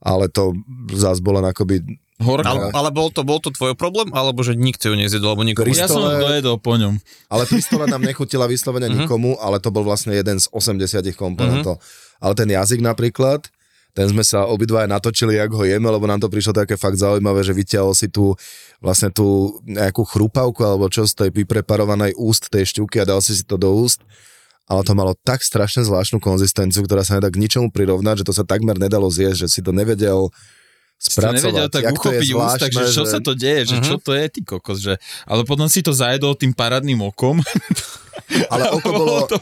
S2: ale to zás bolo akoby
S3: Horká.
S4: ale, ale bol, to, bol to tvoj problém, alebo že nikto ju nezjedol, alebo nikomu...
S3: Ja som dojedol po ňom.
S2: Ale pistolet nám nechutila vyslovene nikomu, ale to bol vlastne jeden z 80 komponentov. Ale ten jazyk napríklad, ten sme sa obidva natočili, jak ho jeme, lebo nám to prišlo také fakt zaujímavé, že vyťahol si tu vlastne tú nejakú chrupavku alebo čo z tej vypreparovanej úst tej šťuky a dal si si to do úst. Ale to malo tak strašne zvláštnu konzistenciu, ktorá sa nedá k ničomu prirovnať, že to sa takmer nedalo zjesť, že si to nevedel
S3: Si to nevedel
S2: spracovať.
S3: tak
S2: Jak to
S3: uchopiť úst,
S2: zvláštne,
S3: takže čo
S2: že-
S3: sa to deje, že čo to je, ty kokos, že... Ale potom si to zajedol tým parádnym okom.
S2: Ale oko bolo,
S3: to.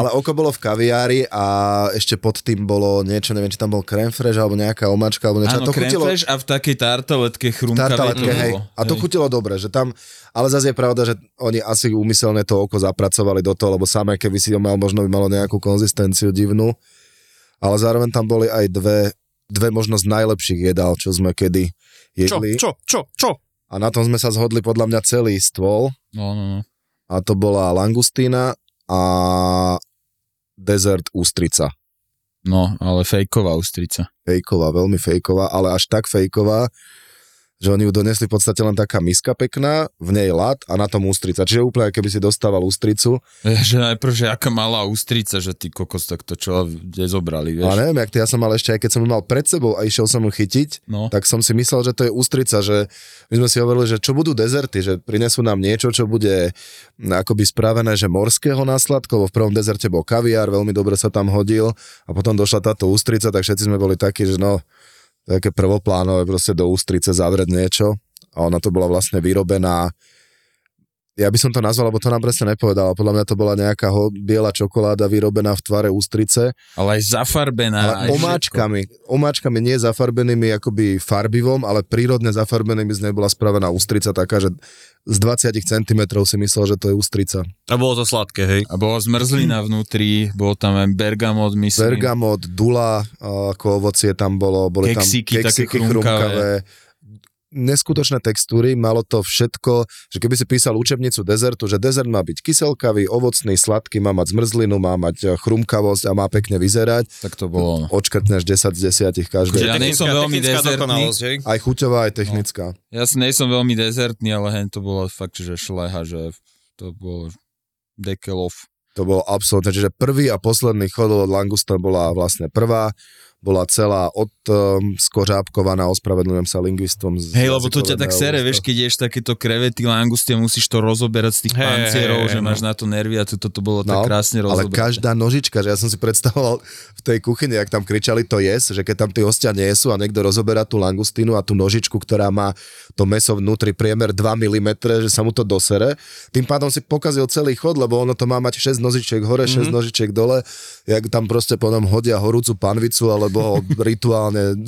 S2: Ale oko bolo v kaviári a ešte pod tým bolo niečo, neviem, či tam bol fraîche alebo nejaká omačka alebo niečo. A
S3: Áno,
S2: to chutilo,
S3: kremfleš a v takej tartaletke to
S2: hej. A to
S3: Hej.
S2: chutilo dobre, že tam, ale zase je pravda, že oni asi úmyselne to oko zapracovali do toho, lebo samé, keby si ho mal, možno by malo nejakú konzistenciu divnú. Ale zároveň tam boli aj dve, dve možno z najlepších jedál, čo sme kedy
S4: Čo,
S2: jedli.
S4: čo, čo, čo?
S2: A na tom sme sa zhodli podľa mňa celý stôl.
S3: No, no, no.
S2: A to bola langustína a dezert ústrica.
S3: No, ale fejková ústrica.
S2: fejková, veľmi fejková, ale až tak fejková, že oni ju donesli v podstate len taká miska pekná, v nej lat a na tom ústrica. Čiže úplne, keby si dostával ústricu.
S3: Ja, že najprv, že aká malá ústrica, že ty kokos, tak to čo, kde zobrali, vieš?
S2: A neviem, jak to ja som mal ešte, aj keď som ju mal pred sebou a išiel som ju chytiť,
S3: No.
S2: tak som si myslel, že to je ústrica, že my sme si hovorili, že čo budú dezerty, že prinesú nám niečo, čo bude akoby spravené, že morského následku, lebo v prvom dezerte bol kaviár, veľmi dobre sa tam hodil a potom došla táto ústrica, tak všetci sme boli takí, že no, také prvoplánové, proste do ústrice zavrieť niečo. A ona to bola vlastne vyrobená ja by som to nazval, lebo to nám presne nepovedal, podľa mňa to bola nejaká ho, biela čokoláda vyrobená v tvare ústrice,
S3: Ale aj zafarbená.
S2: ale
S3: aj
S2: omáčkami, omáčkami nie zafarbenými akoby farbivom, ale prírodne zafarbenými z nej bola spravená ústrica taká, že z 20 cm si myslel, že to je ústrica.
S4: A bolo to sladké, hej.
S3: A bola zmrzlina vnútri, bol tam aj bergamot, myslím.
S2: Bergamot, dula, ako ovocie tam bolo, boli
S3: Keksíky
S2: tam
S3: také
S2: keksíky
S3: chrumkavé.
S2: Neskutočné textúry, malo to všetko, že keby si písal učebnicu dezertu, že dezert má byť kyselkavý, ovocný, sladký, má mať zmrzlinu, má mať eh, chrumkavosť a má pekne vyzerať.
S3: Tak to bolo. no.
S2: Odškrtneš 10 z 10 každé.
S3: Ja nie som veľmi dezertný.
S2: Aj chuťová, aj technická.
S3: Ja si nejsom veľmi dezertný, ale hen to bolo fakt, že šleha, že to bolo dekelov.
S2: To bolo absolútne, čiže prvý a posledný chod od Langusta bola vlastne prvá, bola celá od um, skořápkovaná, ospravedlňujem sa lingvistom. Z
S3: Hej, lebo to ťa tak sere, vieš, keď ješ takéto krevety, langustie, musíš to rozoberať z tých
S4: Hej,
S3: pancierov,
S4: hej,
S3: že
S4: no.
S3: máš na to nervy a toto to bolo tak krásne
S2: ale
S3: rozoberať.
S2: každá nožička, že ja som si predstavoval v tej kuchyni, jak tam kričali to jes, že keď tam tí hostia nie sú a niekto rozoberá tú langustínu a tú nožičku, ktorá má to meso vnútri priemer 2 mm, že sa mu to dosere, tým pádom si pokazil celý chod, lebo ono to má mať 6 nožičiek hore, 6
S3: Mhm.
S2: nožičiek dole, jak tam proste potom hodia horúcu panvicu, alebo ho rituálne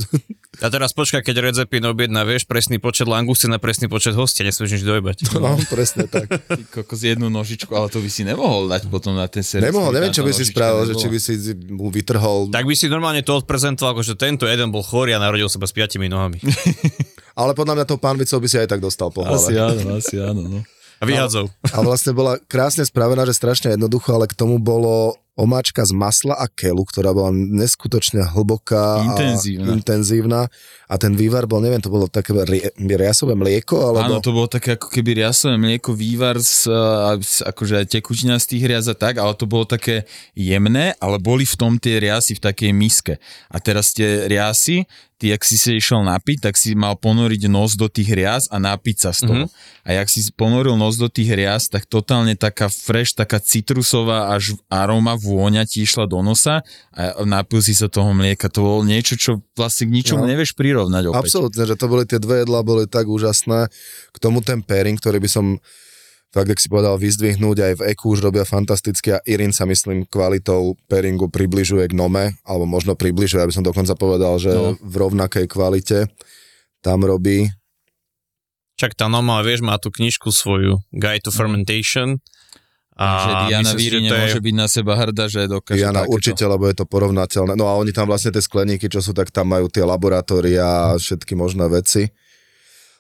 S4: A teraz počkaj, keď Redzepin objedná, vieš, presný počet langustín na presný počet hostia, nesmieš nič dojebať.
S2: No, presne tak.
S3: Ty kokos jednu nožičku, ale to by si nemohol dať potom na ten servis.
S2: Nemohol, neviem, čo by si spravil, že či by si mu vytrhol.
S4: Tak by si normálne to odprezentoval, ako že tento jeden bol chorý a narodil sa s piatimi nohami.
S2: Ale podľa mňa tou pánvicou by si aj tak dostal po hlave.
S3: Asi áno, asi áno, no.
S4: A vyhadzov.
S2: A vlastne bola krásne spravená, že strašne jednoducho, ale k tomu bolo omáčka z masla a kelu, ktorá bola neskutočne hlboká
S3: Intenzívna.
S2: a intenzívna. A ten vývar bol, neviem, to bolo také ri- riasové mlieko, alebo...
S3: Áno, to bolo také ako keby riasové mlieko, vývar, z, akože aj tekutina z tých riaz a tak, ale to bolo také jemné, ale boli v tom tie riasy v takej miske. A teraz tie riasy, ty, ak si sa išiel napiť, tak si mal ponoriť nos do tých rias a napiť sa z toho. Mm-hmm. A jak si ponoril nos do tých rias, tak totálne taká fresh, taká citrusová až aroma, vôňa ti išla do nosa a napil si sa toho mlieka. To bolo niečo, čo vlastne k ničomu
S2: No.
S3: nevieš prirovnať opäť.
S2: Absolútne, že to boli tie dve jedlá, boli tak úžasné. K tomu ten pairing, ktorý by som fakt, ak si povedal, vyzdvihnúť, aj v EQ už robia fantasticky a Irin sa myslím kvalitou pairingu približuje k Nome, alebo možno približuje, aby som dokonca povedal, že
S3: no.
S2: v rovnakej kvalite tam robí.
S4: Čak tá Noma, vieš, má tú knižku svoju Guide to Fermentation. A
S3: že Diana Víri
S4: že to je-
S3: nemôže byť na seba hrdá, že dokáže
S2: Jana,
S3: takéto.
S2: určite, lebo je to porovnateľné. No a oni tam vlastne tie skleníky, čo sú, tak tam majú tie laboratória a všetky možné veci.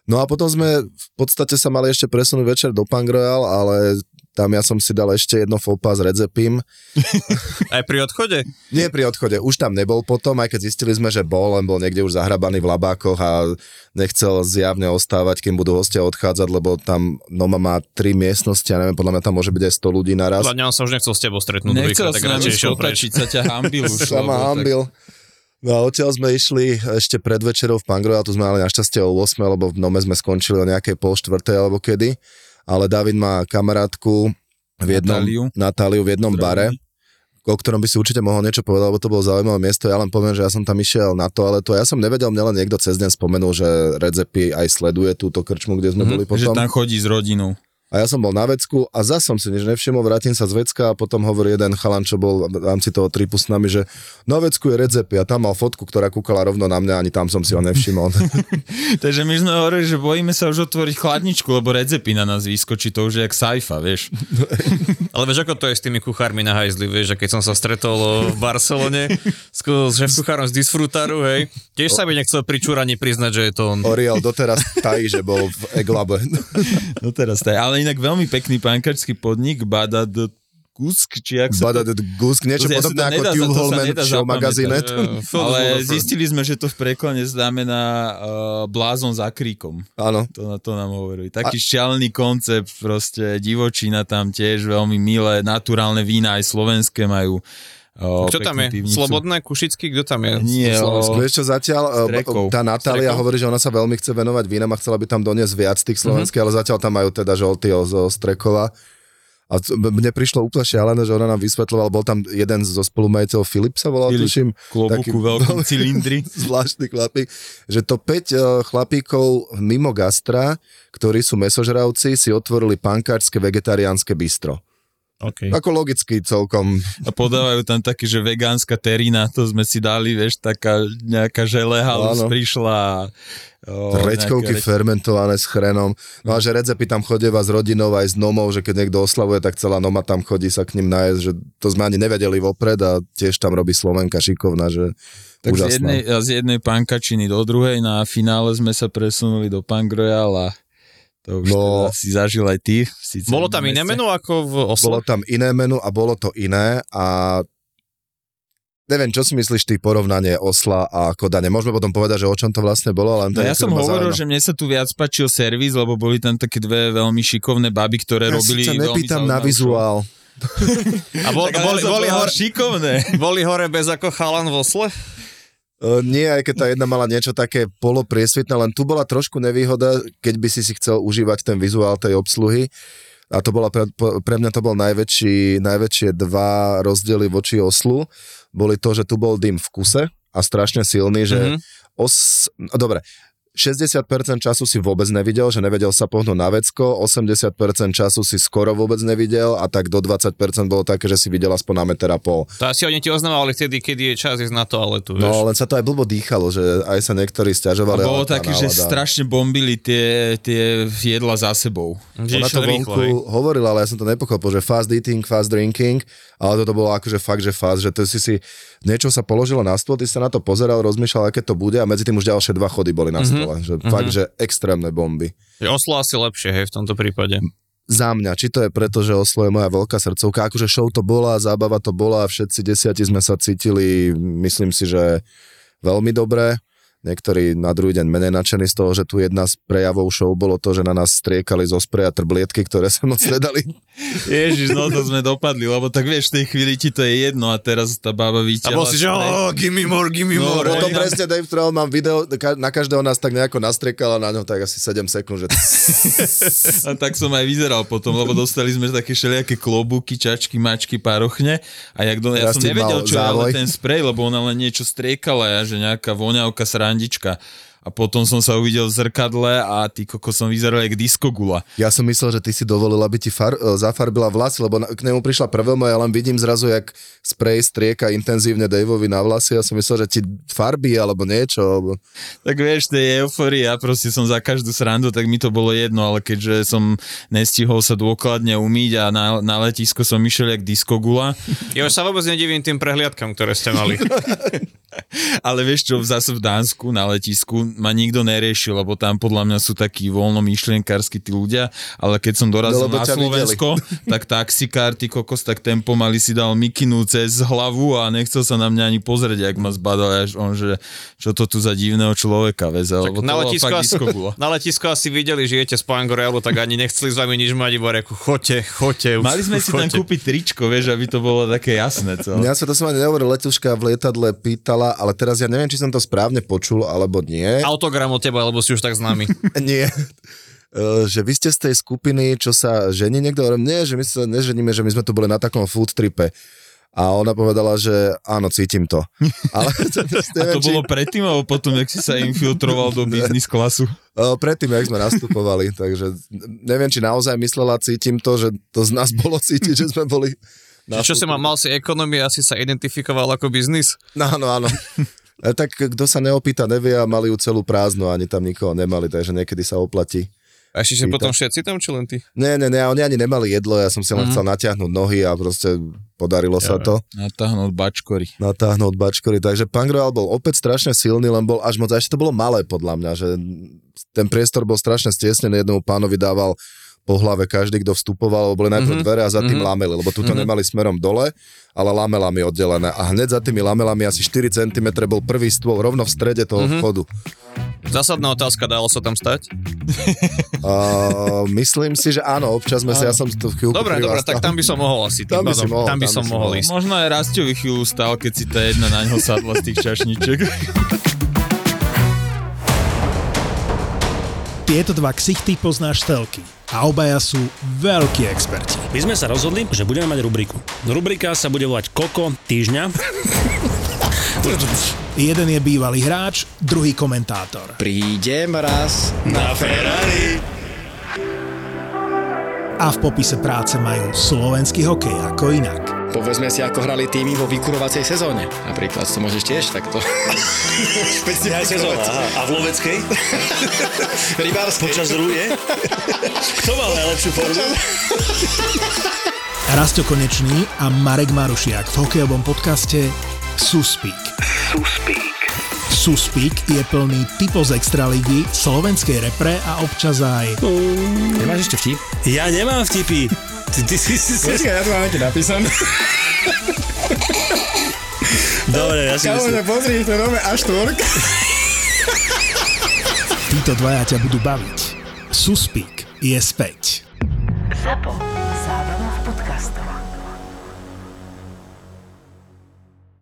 S2: No a potom sme v podstate sa mali ešte presunúť večer do Pangroyal, ale tam ja som si dal ešte jedno fopa s redzepím.
S4: Aj pri odchode?
S2: Nie pri odchode, už tam nebol potom, aj keď zistili sme, že bol, len bol niekde už zahrabaný v labákoch a nechcel zjavne ostávať, kým budú hostia odchádzať, lebo tam Noma má tri miestnosti a neviem, podľa mňa tam môže byť aj 100 ľudí naraz.
S4: Podľa mňa on sa už nechcel s tebou stretnúť
S3: Nechcel sa skotačiť, sa ťa hambil už.
S2: sa ma
S3: tak-
S2: hambil. No a odtiaľ sme išli ešte pred večerou v Pangroja, tu sme mali našťastie o 8, lebo v Nome sme skončili o nejakej pol štvrtej alebo kedy. Ale David má kamarátku v jednom,
S3: Natáliu.
S2: Natáliu v jednom bare, o ktorom by si určite mohol niečo povedať, lebo to bolo zaujímavé miesto. Ja len poviem, že ja som tam išiel na toaletu a ja som nevedel, mne len niekto cez deň spomenul, že Redzepi aj sleduje túto krčmu, kde sme
S3: Mhm,
S2: boli
S3: Že
S2: potom.
S3: tam chodí s rodinou.
S2: A ja som bol na vecku a zas som si nič nevšimol, vrátim sa z vecka a potom hovorí jeden chalan, čo bol v rámci toho tripu s nami, že na vecku je Redzepi a tam mal fotku, ktorá kúkala rovno na mňa, ani tam som si ho nevšimol.
S3: Takže my sme hovorili, že bojíme sa už otvoriť chladničku, lebo redzepy na nás vyskočí, to už je jak sci-fi, vieš.
S4: Ale vieš, ako to je s tými kuchármi na hajzli, vieš, že keď som sa stretol v Barcelone s šéf kuchárom z Disfrutaru, hej, tiež sa by nechcel pri čúraní priznať, že je to on.
S2: Oriel doteraz tají, že bol v Eglabe.
S3: No teraz to je, ale inak veľmi pekný pankačský podnik, Badad Kusk, či jak sa
S2: Badad Gusk, niečo
S3: To
S2: podobné
S3: to
S2: ako
S3: to sa
S2: Holman show.
S4: Eh,
S3: Ale zistili sme, že to v preklone znamená uh, blázon za kríkom.
S2: Áno.
S3: To, na to nám hovorili. Taký a... šialený koncept, proste divočina tam tiež veľmi milé, naturálne vína aj slovenské majú.
S4: Kto tam je?
S3: pivnicu.
S4: Slobodné Kušický? Kto tam je?
S3: Nie,
S2: Vieš čo, zatiaľ
S3: S
S2: e,
S3: rekou.
S2: tá Natália
S4: S rekou?
S2: hovorí, že ona sa veľmi chce venovať vínam a chcela by tam doniesť viac tých slovenských, ale zatiaľ tam majú teda žoltyho zo Strekova. A mne prišlo úplne šialené, že ona nám vysvetľovala, bol tam jeden zo spolumajiteľov, Filip sa volal,
S3: Filip,
S2: tuším.
S3: klobuku, veľkom cylindri.
S2: zvláštny chlapík, že to 5 uh, chlapíkov mimo gastra, ktorí sú mesožravci, si otvorili pankárske vegetariánske bistro.
S4: Okay.
S2: Ako logicky celkom.
S3: A podávajú tam také, že vegánska terina, to sme si dali, vieš, taká nejaká žele halus
S2: Áno.
S3: prišla. O,
S2: Reďkovky
S3: reď-
S2: fermentované s chrenom. No a že Redzepy tam chodieva s rodinou aj s nomou, že keď niekto oslavuje, tak celá noma tam chodí sa k ním nájsť, že to sme ani nevedeli vopred a tiež tam robí Slovenka šikovná, že
S3: Tak z jednej, z jednej pankačiny do druhej, na finále sme sa presunuli do Punk Royal a to už
S2: No.
S3: teda si zažil aj ty. Síce
S4: Bolo tam iné meno ako v
S2: Bolo
S4: Oslo?
S2: tam iné menu a bolo to iné a neviem, čo si myslíš ty porovnanie Osla a Kodane? Môžeme potom povedať, že o čom to vlastne bolo, len to
S3: No ja som hovoril,
S2: zaujíma.
S3: že mne sa tu viac páčil servis, lebo boli tam také dve veľmi šikovné baby, ktoré
S2: ja
S3: robili
S2: si ťa
S3: veľmi
S2: nepýtam na vizuál.
S4: A bol.
S3: Tak ale
S4: boli, boli,
S3: povedal
S4: hore,
S3: šikovné.
S4: boli hore bez ako chalan v Osle?
S2: Uh, nie, aj keď tá jedna mala niečo také polopriesvitné, len tu bola trošku nevýhoda, keď by si si chcel užívať ten vizuál tej obsluhy. A to bola pre, pre mňa to bol najväčší, najväčšie dva rozdiely voči Oslu. Boli to, že tu bol dym v kuse a strašne silný, že mm-hmm. os... No, dobre, 60% času si vôbec nevidel, že nevedel sa pohnúť na vecko, 80% času si skoro vôbec nevidel a tak do 20% bolo také, že si videl aspoň na meter a pol.
S4: To asi oni ti oznamovali vtedy, kedy je čas ísť na toaletu,
S2: No,
S4: vieš.
S2: len sa to aj blbo dýchalo, že aj sa niektorí
S3: A
S2: stiažovali. ale
S3: bolo také, že strašne bombili tie, tie jedla za sebou.
S4: Že
S2: Ona to vonku
S4: rýchlo,
S2: hovorila, ale ja som to nepochopil, že fast eating, fast drinking, ale toto bolo akože fakt, že fast, že to si si niečo sa položilo na stôl, ty sa na to pozeral, rozmýšľal, aké to bude a medzi tým už ďalšie dva chody boli na stole. Že fakt, že extrémne bomby.
S4: Že Oslo asi lepšie, hej, v tomto prípade.
S2: Za mňa, či to je preto, že Oslo je moja veľká srdcovka, akože show to bola, zábava to bola, všetci desiati sme sa cítili, myslím si, že veľmi dobre. Niektorí na druhý deň menej nadšení z toho, že tu jedna z prejavov show bolo to, že na nás striekali zo spreja trblietky, ktoré sa moc nedali.
S3: Ježiš, no to sme dopadli, lebo tak vieš, v tej chvíli ti to je jedno a teraz tá baba
S4: A
S3: vyťahla.
S4: bol si, že oh, give me more, give me
S3: No,
S4: more.
S2: Potom presne Dave Troll mám video, na každého nás tak nejako nastriekal a na ňo tak asi 7 sekúnd, že
S3: A tak som aj vyzeral potom, lebo dostali sme také všelijaké klobúky, čačky, mačky, parochne a jak do, ja
S2: Teraz
S3: som nevedel, čo je ale ten sprej, lebo ona len niečo striekala, ja, že nejaká voňavka, srandička. A potom som sa uvidel v zrkadle a ty koko som vyzeral jak diskogula.
S2: ja som myslel, že ty si dovolil, aby ti far, e, zafarbila vlasy, lebo k nemu prišla prvému a ja len vidím zrazu, jak sprej strieka intenzívne Daveovi na vlasy. Ja som myslel, že ti farbí alebo niečo. Alebo...
S3: Tak vieš, tej euforii, ja proste som za každú srandu, tak mi to bolo jedno, ale keďže som nestihol sa dôkladne umýť a na, na letisko som išiel jak diskogula,
S4: Ja už sa vôbec nedivím tým prehliadkam, ktoré ste mali.
S3: Ale vieš čo, zase v Dánsku na letisku ma nikto neriešil, lebo tam podľa mňa sú takí voľnomyšlienkársky tí ľudia, ale keď som dorazil
S2: No,
S3: na Slovensko, tak taxikár, ty kokos, tak ten pomaly si dal mikinu cez hlavu a nechcel sa na mňa ani pozrieť, ak ma zbadal, až on, že čo to tu za divného človeka veze, to
S4: na,
S3: fakt
S4: asi, na letisko asi videli, že jete z Pangorealu, tak ani nechceli s vami nič mať, iba reku, choďte. už,
S3: Mali sme si tam
S4: choďte.
S3: kúpiť tričko, vieš, aby to bolo také jasné. Co?
S2: Ja sa to som ani nehovoril, letuška v lietadle pýtala, ale teraz ja neviem, či som to správne počul, alebo nie.
S4: Autogram od teba, lebo si už tak známy.
S2: Nie. E, že vy ste z tej skupiny, čo sa žení niekto, nie, že my sa neženíme, že my sme tu boli na takom food tripe. A ona povedala, že áno, cítim to. Ale
S3: A to bolo predtým, alebo potom, jak si sa infiltroval do biznis klasu?
S2: Predtým, jak sme nastupovali, takže neviem, či naozaj myslela, cítim to, že to z nás bolo cítiť, že sme boli...
S4: Čo si
S2: food
S4: ma mal si ekonomie, asi sa identifikoval ako biznis?
S2: No, áno, áno. E, tak kto sa neopýta, nevie a mali ju celú prázdnu, ani tam nikoho nemali, takže niekedy sa oplatí.
S4: A ešte potom všetci tam, či len ty?
S2: Nie, nie, nie, oni ani nemali jedlo, ja som si len
S4: Mhm.
S2: chcel natiahnuť nohy a proste podarilo sa to.
S3: Natáhnuť bačkory.
S2: Natáhnuť bačkory, takže Punk Royal bol opäť strašne silný, len bol až moc, a ešte to bolo malé podľa mňa, že ten priestor bol strašne stiesnený, jednému pánovi dával po hlave každý, kto vstupoval, lebo boli najprv
S4: Mhm.
S2: dvere a za tým
S4: Mhm.
S2: lamely, lebo tuto nemali smerom dole, ale lamelami oddelené. A hneď za tými lamelami asi 4 cm bol prvý stôl rovno v strede toho
S4: Mhm.
S2: vchodu.
S4: Zásadná otázka, dalo sa tam stať?
S2: Uh, myslím si, že áno, občas sme sa, ja som to chvíľku
S4: Dobre, dobre, tak tam by som mohol asi.
S2: Tam by si mohol,
S4: tam by
S2: tam
S4: som mohol ísť.
S3: Možno aj Rastovi chvíľu stál, keď si tá jedna na ňo sadla z tých čašniček.
S5: Tieto dva ksichty poznáš telky a obaja sú veľkí experti.
S6: My sme sa rozhodli, že budeme mať rubriku. Rubrika sa bude volať Koko týždňa.
S5: Jeden je bývalý hráč, druhý komentátor.
S7: Prídem raz.
S6: Na Ferrari.
S5: A v popise práce majú slovenský hokej ako inak.
S7: Povedzme si, ako hrali týmy vo vykurovacej sezóne. Napríklad to môžeš tiež takto.
S6: Aj sezóna. Aha. A v loveckej?
S7: Rybárskej.
S6: Počas rúje? Kto mal najlepšiu formu?
S5: Rasto Konečný a Marek Marušiak v hokejovom podcaste Suspík. Suspík je plný typov z Extraligy, slovenskej repre a občas aj
S7: Nemáš ešte vtip?
S6: Ja nemám vtipy. Ty, ty, ty, ty, ty.
S7: ja to mám napísané.
S6: Dobre, ja si myslím.
S7: pozri, to nové A4.
S5: títo dvaja ťa budú baviť. Suspík je späť.